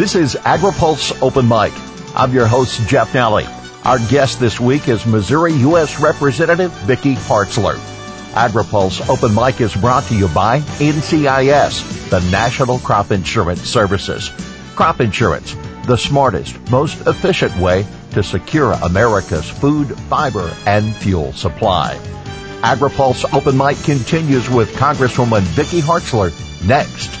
This is AgriPulse Open Mic. I'm your host, Jeff Nalley. Our guest this week is Missouri U.S. Representative Vicky Hartzler. AgriPulse Open Mic is brought to you by NCIS, the National Crop Insurance Services. Crop insurance, the smartest, most efficient way to secure America's food, fiber, and fuel supply. AgriPulse Open Mic continues with Congresswoman Vicky Hartzler next.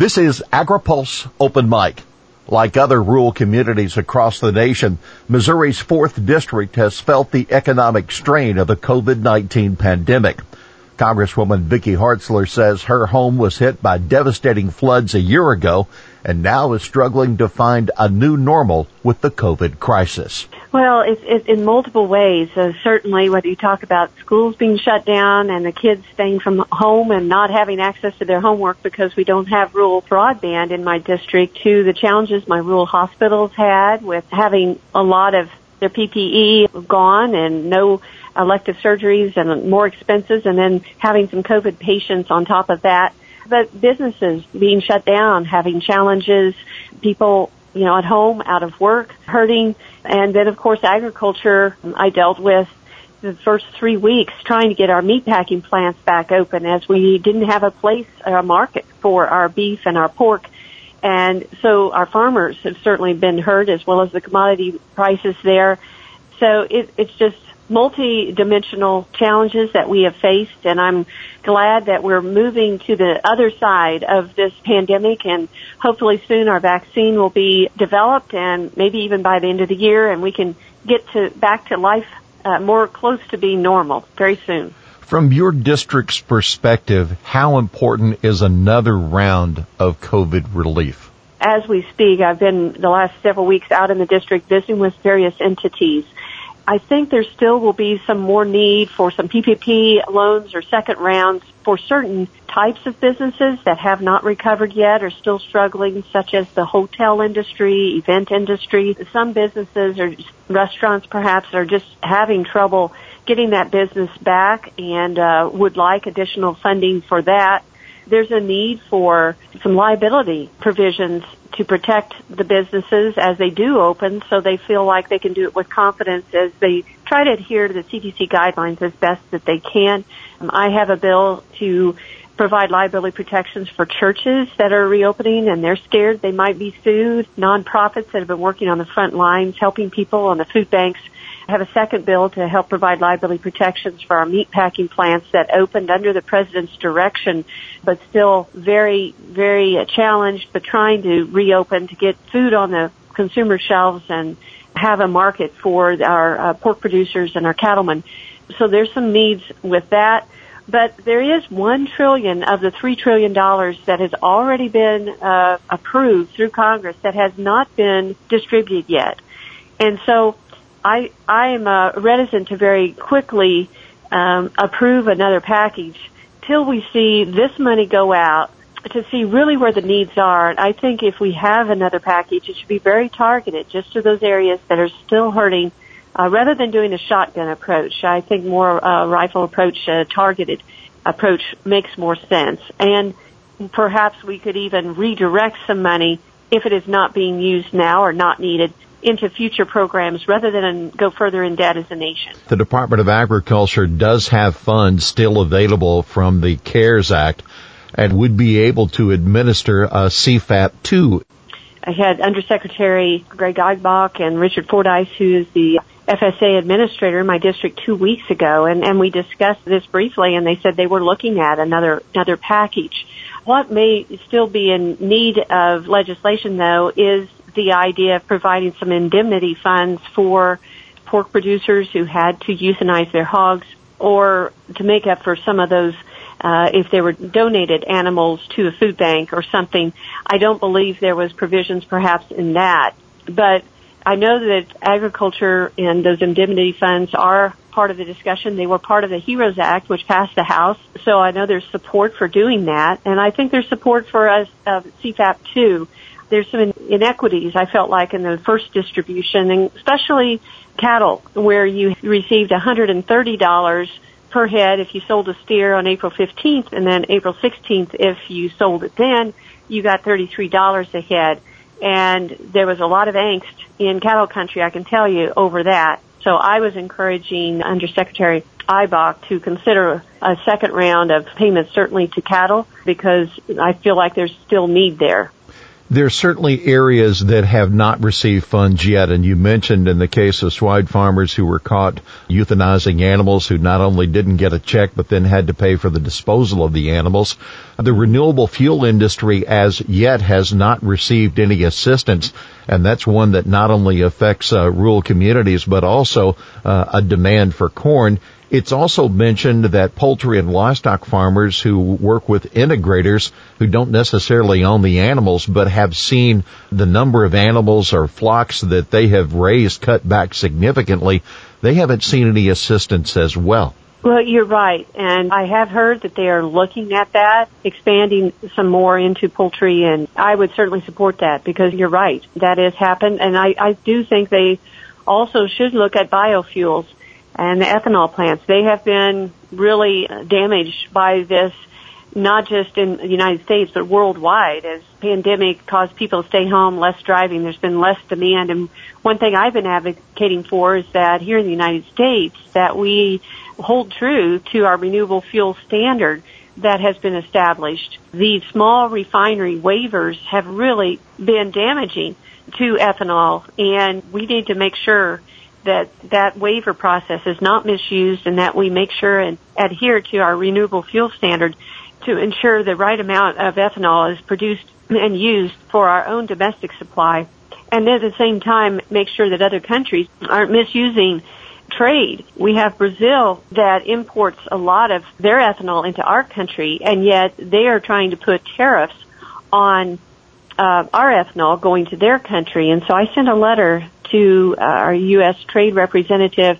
This is AgriPulse Open Mic. Like other rural communities across the nation, Missouri's 4th District has felt the economic strain of the COVID-19 pandemic. Congresswoman Vicky Hartzler says her home was hit by devastating floods a year ago and now is struggling to find a new normal with the COVID crisis. Well, it's, it's in multiple ways. Uh, certainly, whether you talk about schools being shut down and the kids staying from home and not having access to their homework because we don't have rural broadband in my district, to the challenges my rural hospitals had with having a lot of their PPE gone and no elective surgeries and more expenses and then having some COVID patients on top of that. But businesses being shut down, having challenges, people you know, at home, out of work, hurting. And then of course agriculture I dealt with the first three weeks trying to get our meat packing plants back open as we didn't have a place, a market for our beef and our pork. And so our farmers have certainly been hurt as well as the commodity prices there. So it, it's just multi-dimensional challenges that we have faced and I'm glad that we're moving to the other side of this pandemic and hopefully soon our vaccine will be developed and maybe even by the end of the year and we can get to back to life uh, more close to being normal very soon. From your district's perspective, how important is another round of COVID relief? As we speak, I've been the last several weeks out in the district visiting with various entities I think there still will be some more need for some PPP loans or second rounds for certain types of businesses that have not recovered yet or still struggling, such as the hotel industry, event industry. Some businesses or restaurants perhaps are just having trouble getting that business back and uh, would like additional funding for that there's a need for some liability provisions to protect the businesses as they do open so they feel like they can do it with confidence as they try to adhere to the CDC guidelines as best that they can. Um, I have a bill to provide liability protections for churches that are reopening and they're scared they might be sued. Nonprofits that have been working on the front lines helping people on the food banks have a second bill to help provide liability protections for our meat packing plants that opened under the president's direction, but still very, very challenged, but trying to reopen to get food on the consumer shelves and have a market for our uh, pork producers and our cattlemen. So there's some needs with that. But there is one trillion of the three trillion dollars that has already been uh, approved through Congress that has not been distributed yet. And so I I am uh, reticent to very quickly um, approve another package till we see this money go out to see really where the needs are. I think if we have another package, it should be very targeted just to those areas that are still hurting, uh, rather than doing a shotgun approach. I think more uh, rifle approach, uh, targeted approach makes more sense. And perhaps we could even redirect some money if it is not being used now or not needed into future programs rather than go further in debt as a nation. The Department of Agriculture does have funds still available from the CARES Act and would be able to administer uh, a CFAP 2. I had Undersecretary Greg Ibach and Richard Fordyce, who is the FSA administrator in my district two weeks ago, and, and we discussed this briefly, and they said they were looking at another another package. What may still be in need of legislation, though, is the idea of providing some indemnity funds for pork producers who had to euthanize their hogs or to make up for some of those uh, if they were donated animals to a food bank or something. I don't believe there was provisions perhaps in that But I know that agriculture and those indemnity funds are part of the discussion. They were part of the HEROES Act, which passed the House. So I know there's support for doing that. And I think there's support for us, uh, CFAP 2. There's some inequities I felt like in the first distribution, and especially cattle, where you received $130 per head if you sold a steer on April 15th, and then April 16th if you sold it then, you got $33 a head. And there was a lot of angst in cattle country, I can tell you, over that. So I was encouraging Undersecretary Ibach to consider a second round of payments certainly to cattle because I feel like there's still need there there are certainly areas that have not received funds yet, and you mentioned in the case of swine farmers who were caught euthanizing animals who not only didn't get a check but then had to pay for the disposal of the animals. The renewable fuel industry as yet has not received any assistance, and that's one that not only affects uh, rural communities but also uh, a demand for corn. It's also mentioned that poultry and livestock farmers who work with integrators who don't necessarily own the animals but have seen the number of animals or flocks that they have raised cut back significantly, they haven't seen any assistance as well. Well, you're right. And I have heard that they are looking at that, expanding some more into poultry, and I would certainly support that because you're right. That has happened, and I, I do think they also should look at biofuels and the ethanol plants. They have been really damaged by this, not just in the United States, but worldwide as pandemic caused people to stay home, less driving. There's been less demand. And one thing I've been advocating for is that here in the United States, that we hold true to our renewable fuel standard that has been established. These small refinery waivers have really been damaging to ethanol and we need to make sure that that waiver process is not misused and that we make sure and adhere to our renewable fuel standard to ensure the right amount of ethanol is produced and used for our own domestic supply. And at the same time, make sure that other countries aren't misusing trade. We have Brazil that imports a lot of their ethanol into our country, and yet they are trying to put tariffs on uh, our ethanol going to their country. And so I sent a letter to uh, our U.S. trade representative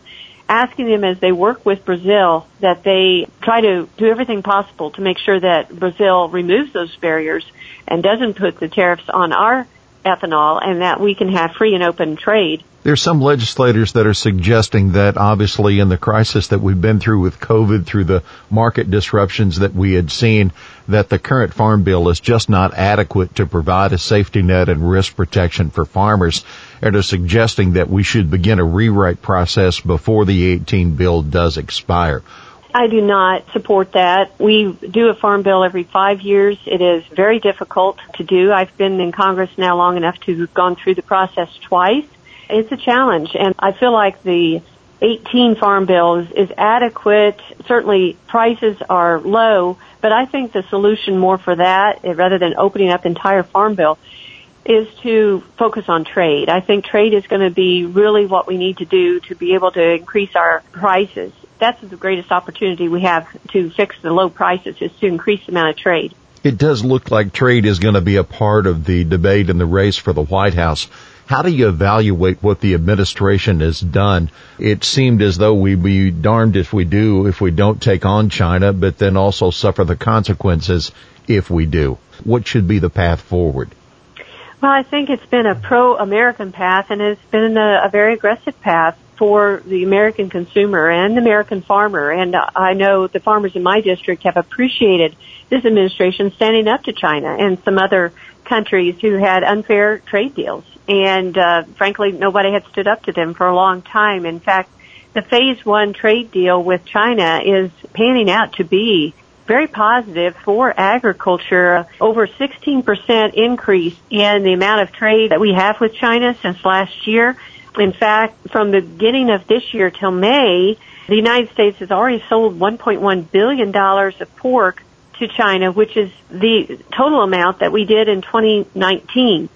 asking them as they work with Brazil that they try to do everything possible to make sure that Brazil removes those barriers and doesn't put the tariffs on our ethanol and that we can have free and open trade. There's some legislators that are suggesting that obviously in the crisis that we've been through with COVID, through the market disruptions that we had seen, that the current farm bill is just not adequate to provide a safety net and risk protection for farmers and are suggesting that we should begin a rewrite process before the 18 bill does expire. I do not support that. We do a farm bill every five years. It is very difficult to do. I've been in Congress now long enough to have gone through the process twice. It's a challenge and I feel like the 18 farm bills is, adequate. Certainly prices are low, but I think the solution more for that, eh, rather than opening up entire farm bill, is to focus on trade. I think trade is going to be really what we need to do to be able to increase our prices. That's the greatest opportunity we have to fix the low prices is to increase the amount of trade. It does look like trade is going to be a part of the debate and the race for the White House. How do you evaluate what the administration has done? It seemed as though we'd be darned if we do, if we don't take on China, but then also suffer the consequences if we do. What should be the path forward? Well, I think it's been a pro-American path and it's been a, a very aggressive path for the American consumer and the American farmer. And I know the farmers in my district have appreciated this administration standing up to China and some other countries who had unfair trade deals. And uh, frankly, nobody had stood up to them for a long time. In fact, the phase one trade deal with China is panning out to be very positive for agriculture. Over 16% increase in the amount of trade that we have with China since last year. In fact, from the beginning of this year till May, the United States has already sold $1.1 billion of pork to China, which is the total amount that we did in 2019.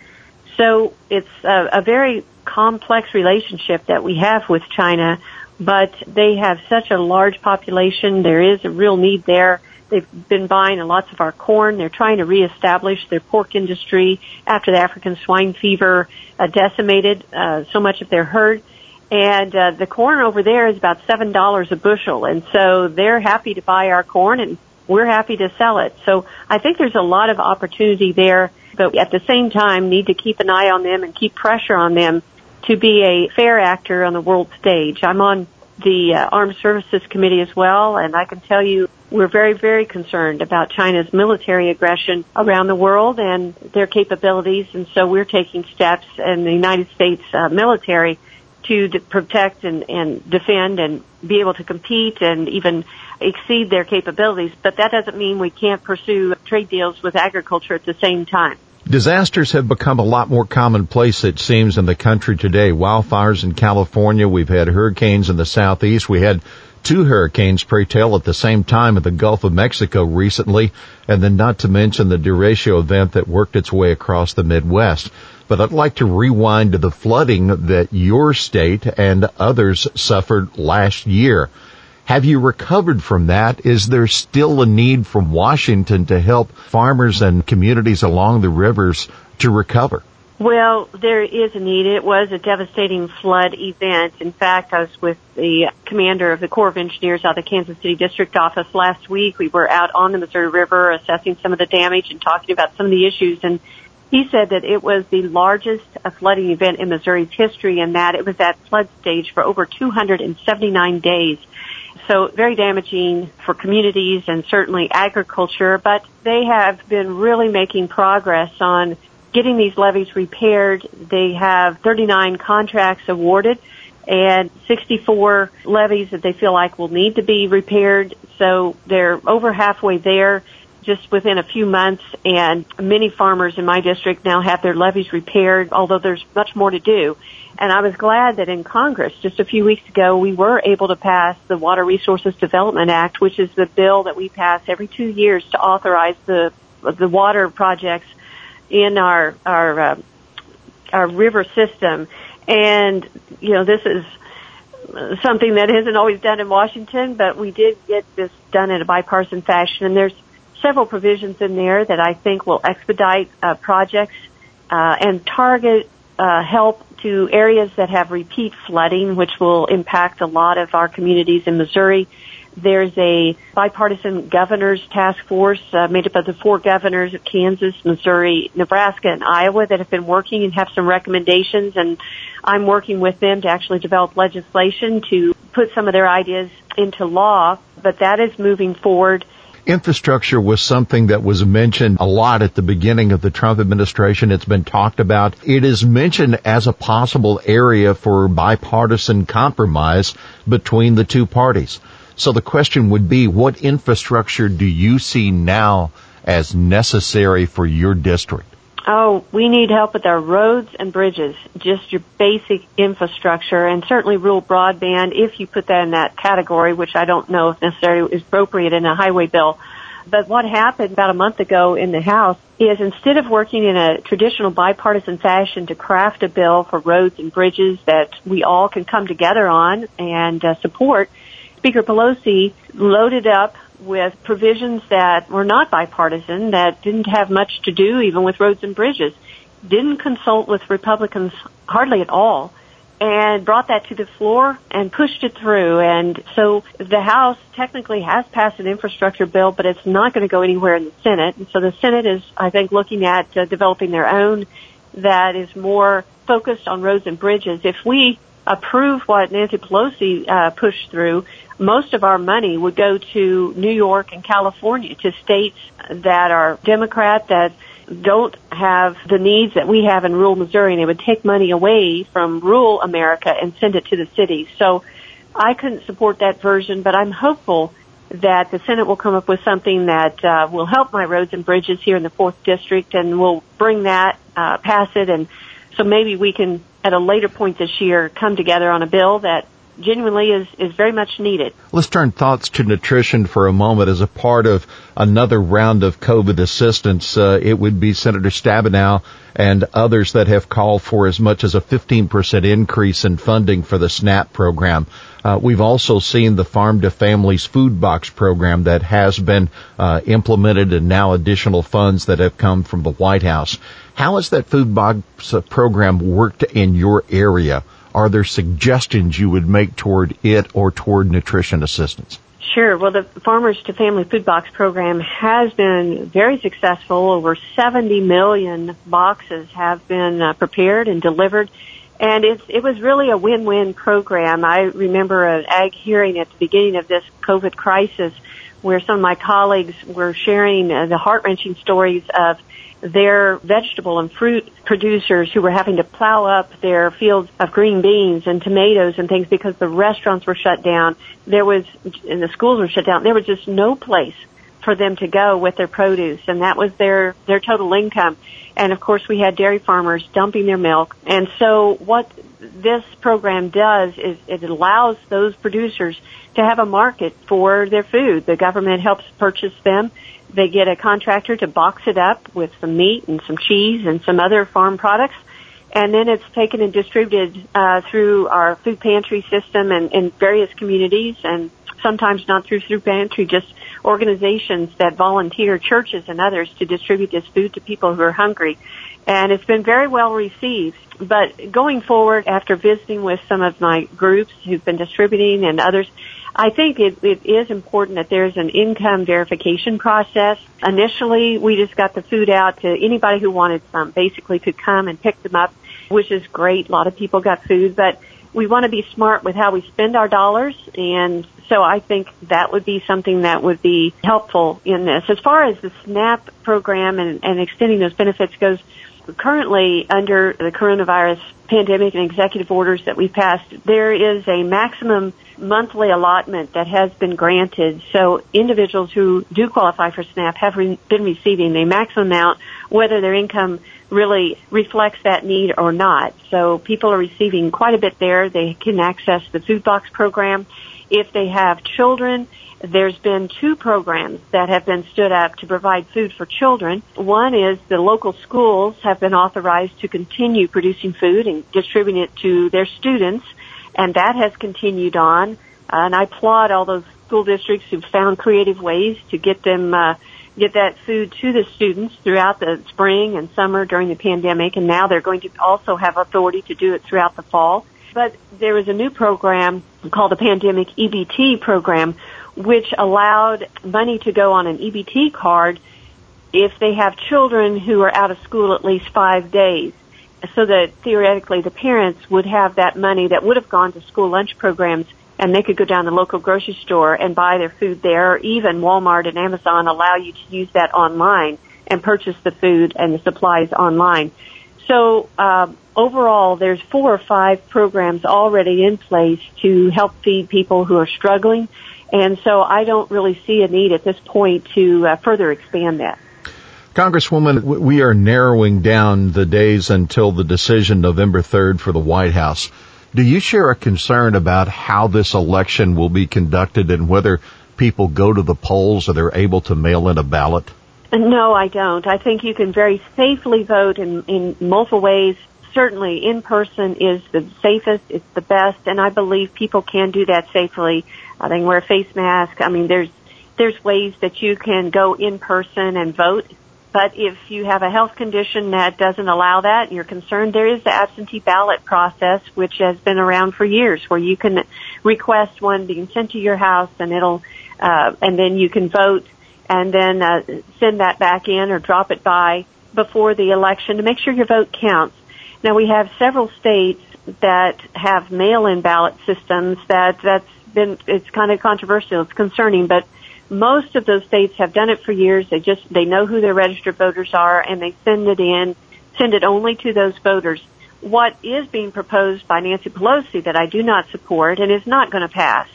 So it's a, a very complex relationship that we have with China, but they have such a large population. There is a real need there They've been buying lots of our corn. They're trying to reestablish their pork industry after the African swine fever uh, decimated uh, so much of their herd. And uh, the corn over there is about seven dollars a bushel, and so they're happy to buy our corn, and we're happy to sell it. So I think there's a lot of opportunity there, but at the same time need to keep an eye on them and keep pressure on them to be a fair actor on the world stage. I'm on the uh, Armed Services Committee as well, and I can tell you we're very, very concerned about China's military aggression around the world and their capabilities, and so we're taking steps in the United States uh, military to de- protect and, and defend and be able to compete and even exceed their capabilities. But that doesn't mean we can't pursue trade deals with agriculture at the same time. Disasters have become a lot more commonplace, it seems, in the country today. Wildfires in California. We've had hurricanes in the southeast. We had two hurricanes, pray tell, at the same time in the Gulf of Mexico recently, and then not to mention the derecho event that worked its way across the Midwest. But I'd like to rewind to the flooding that your state and others suffered last year. Have you recovered from that? Is there still a need from Washington to help farmers and communities along the rivers to recover? Well, there is a need. It was a devastating flood event. In fact, I was with the commander of the Corps of Engineers out of the Kansas City District Office last week. We were out on the Missouri River assessing some of the damage and talking about some of the issues. And he said that it was the largest uh, flooding event in Missouri's history and that it was at flood stage for over 279 days. So very damaging for communities and certainly agriculture, but they have been really making progress on getting these levees repaired. They have 39 contracts awarded and 64 levees that they feel like will need to be repaired. So they're over halfway there just within a few months and many farmers in my district now have their levees repaired, although there's much more to do. And I was glad that in Congress just a few weeks ago we were able to pass the Water Resources Development Act, which is the bill that we pass every two years to authorize the the water projects in our our uh, our river system. And you know this is something that isn't always done in Washington, but we did get this done in a bipartisan fashion. And there's several provisions in there that I think will expedite uh, projects uh, and target uh, help to areas that have repeat flooding, which will impact a lot of our communities in Missouri. There's a bipartisan governors task force uh, made up of the four governors of Kansas, Missouri, Nebraska, and Iowa that have been working and have some recommendations. And I'm working with them to actually develop legislation to put some of their ideas into law. But that is moving forward. Infrastructure was something that was mentioned a lot at the beginning of the Trump administration. It's been talked about. It is mentioned as a possible area for bipartisan compromise between the two parties. So the question would be, what infrastructure do you see now as necessary for your district? Oh, we need help with our roads and bridges, just your basic infrastructure, and certainly rural broadband, if you put that in that category, which I don't know if necessarily is appropriate in a highway bill. But what happened about a month ago in the House is instead of working in a traditional bipartisan fashion to craft a bill for roads and bridges that we all can come together on and uh, support, Speaker Pelosi loaded up with provisions that were not bipartisan, that didn't have much to do even with roads and bridges, didn't consult with Republicans hardly at all, and brought that to the floor and pushed it through. And so the House technically has passed an infrastructure bill, but it's not going to go anywhere in the Senate. And so the Senate is, I think, looking at uh, developing their own that is more focused on roads and bridges. If we approve what Nancy Pelosi uh, pushed through, most of our money would go to New York and California, to states that are Democrat, that don't have the needs that we have in rural Missouri, and they would take money away from rural America and send it to the cities. So I couldn't support that version, but I'm hopeful that the Senate will come up with something that uh, will help my roads and bridges here in the fourth district, and we'll bring that, uh, pass it, and so maybe we can, at a later point this year, come together on a bill that genuinely is, is very much needed. Let's turn thoughts to nutrition for a moment as a part of another round of COVID assistance. Uh, it would be Senator Stabenow and others that have called for as much as a 15% increase in funding for the SNAP program. Uh, we've also seen the Farm to Families Food Box program that has been uh, implemented and now additional funds that have come from the White House. How has that food box program worked in your area? Are there suggestions you would make toward it or toward nutrition assistance? Sure. Well, the Farmers to Family Food Box program has been very successful. Over 70 million boxes have been uh, prepared and delivered. And it's, it was really a win-win program. I remember an ag hearing at the beginning of this COVID crisis where some of my colleagues were sharing uh, the heart-wrenching stories of their vegetable and fruit producers who were having to plow up their fields of green beans and tomatoes and things because the restaurants were shut down. There was, and the schools were shut down. There was just no place for them to go with their produce and that was their, their total income. And of course we had dairy farmers dumping their milk. And so what this program does is it allows those producers to have a market for their food. The government helps purchase them they get a contractor to box it up with some meat and some cheese and some other farm products. And then it's taken and distributed uh, through our food pantry system and in various communities and sometimes not through food pantry, just organizations that volunteer, churches and others to distribute this food to people who are hungry. And it's been very well received. But going forward, after visiting with some of my groups who've been distributing and others, I think it, it is important that there's an income verification process. Initially, we just got the food out to anybody who wanted some, basically could come and pick them up, which is great. A lot of people got food, but we want to be smart with how we spend our dollars and so I think that would be something that would be helpful in this. As far as the SNAP program and, and extending those benefits goes, currently under the coronavirus pandemic and executive orders that we passed, there is a maximum monthly allotment that has been granted. So individuals who do qualify for SNAP have re- been receiving the maximum amount, whether their income really reflects that need or not. So people are receiving quite a bit there. They can access the food box program. If they have children, there's been two programs that have been stood up to provide food for children. One is the local schools have been authorized to continue producing food and distributing it to their students, and that has continued on. Uh, and I applaud all those school districts who've found creative ways to get them uh, get that food to the students throughout the spring and summer during the pandemic, and now they're going to also have authority to do it throughout the fall. But there was a new program called the Pandemic EBT program, which allowed money to go on an EBT card if they have children who are out of school at least five days. So that theoretically the parents would have that money that would have gone to school lunch programs and they could go down to the local grocery store and buy their food there even Walmart and Amazon allow you to use that online and purchase the food and the supplies online. So um, overall, there's four or five programs already in place to help feed people who are struggling and so I don't really see a need at this point to uh, further expand that. Congresswoman, we are narrowing down the days until the decision November 3rd for the White House. Do you share a concern about how this election will be conducted and whether people go to the polls or they're able to mail in a ballot? No, I don't. I think you can very safely vote in, in multiple ways. Certainly in person is the safest, it's the best, and I believe people can do that safely uh, they can wear a face mask. I mean, there's there's ways that you can go in person and vote. But if you have a health condition that doesn't allow that, and you're concerned, there is the absentee ballot process, which has been around for years, where you can request one being sent to your house, and it'll, uh, and then you can vote, and then uh, send that back in or drop it by before the election to make sure your vote counts. Now we have several states that have mail-in ballot systems that that's been it's kind of controversial. It's concerning, but most of those states have done it for years. They just they know who their registered voters are, and they send it in, send it only to those voters. What is being proposed by Nancy Pelosi that I do not support and is not going to pass,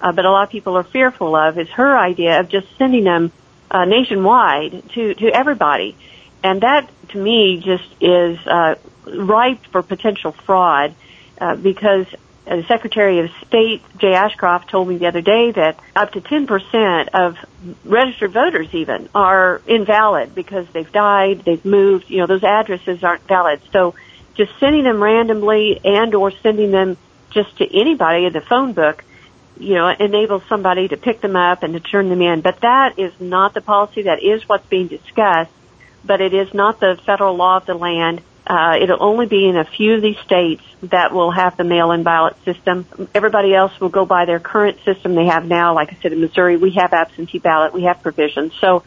uh, but a lot of people are fearful of, is her idea of just sending them uh, nationwide to to everybody, and that to me just is uh, ripe for potential fraud uh, because the Secretary of State, Jay Ashcroft, told me the other day that up to 10% of registered voters even are invalid because they've died, they've moved, you know, those addresses aren't valid. So just sending them randomly and or sending them just to anybody in the phone book, you know, enables somebody to pick them up and to turn them in. But that is not the policy. That is what's being discussed, but it is not the federal law of the land. Uh, it'll only be in a few of these states that will have the mail-in ballot system. Everybody else will go by their current system they have now. Like I said, in Missouri, we have absentee ballot, we have provisions. So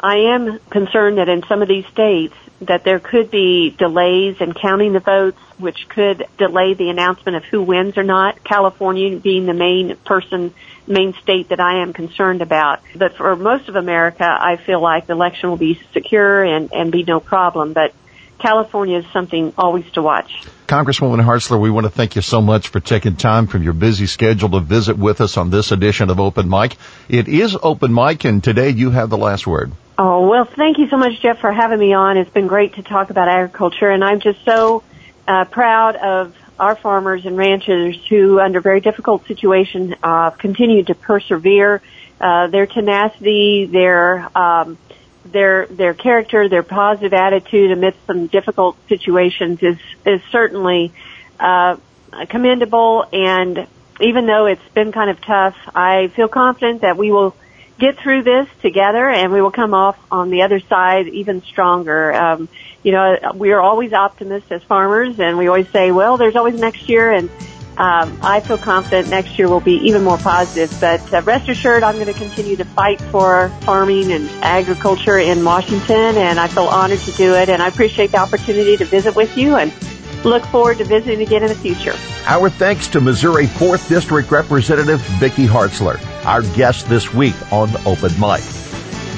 I am concerned that in some of these states that there could be delays in counting the votes, which could delay the announcement of who wins or not. California being the main person, main state that I am concerned about. But for most of America, I feel like the election will be secure and, and be no problem. But California is something always to watch. Congresswoman Hartzler, we want to thank you so much for taking time from your busy schedule to visit with us on this edition of Open Mic. It is Open Mic and today you have the last word. Oh, well, thank you so much, Jeff, for having me on. It's been great to talk about agriculture and I'm just so uh, proud of our farmers and ranchers who, under very difficult situations, uh, continue to persevere. Uh, their tenacity, their um, their their character, their positive attitude amidst some difficult situations is is certainly uh, commendable. And even though it's been kind of tough, I feel confident that we will get through this together, and we will come off on the other side even stronger. Um, you know, we are always optimists as farmers, and we always say, "Well, there's always next year," and um, I feel confident next year will be even more positive. But uh, rest assured, I'm going to continue to fight for farming and agriculture in Washington, and I feel honored to do it. And I appreciate the opportunity to visit with you and look forward to visiting again in the future. Our thanks to Missouri 4th District Representative Vicky Hartzler, our guest this week on Open Mic.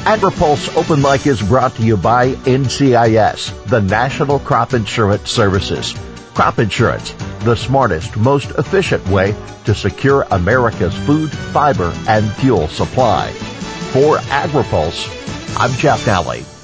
AgriPulse Open Mic is brought to you by NCIS, the National Crop Insurance Services. Crop insurance, the smartest, most efficient way to secure America's food, fiber, and fuel supply. For AgriPulse, I'm Jeff Nalley.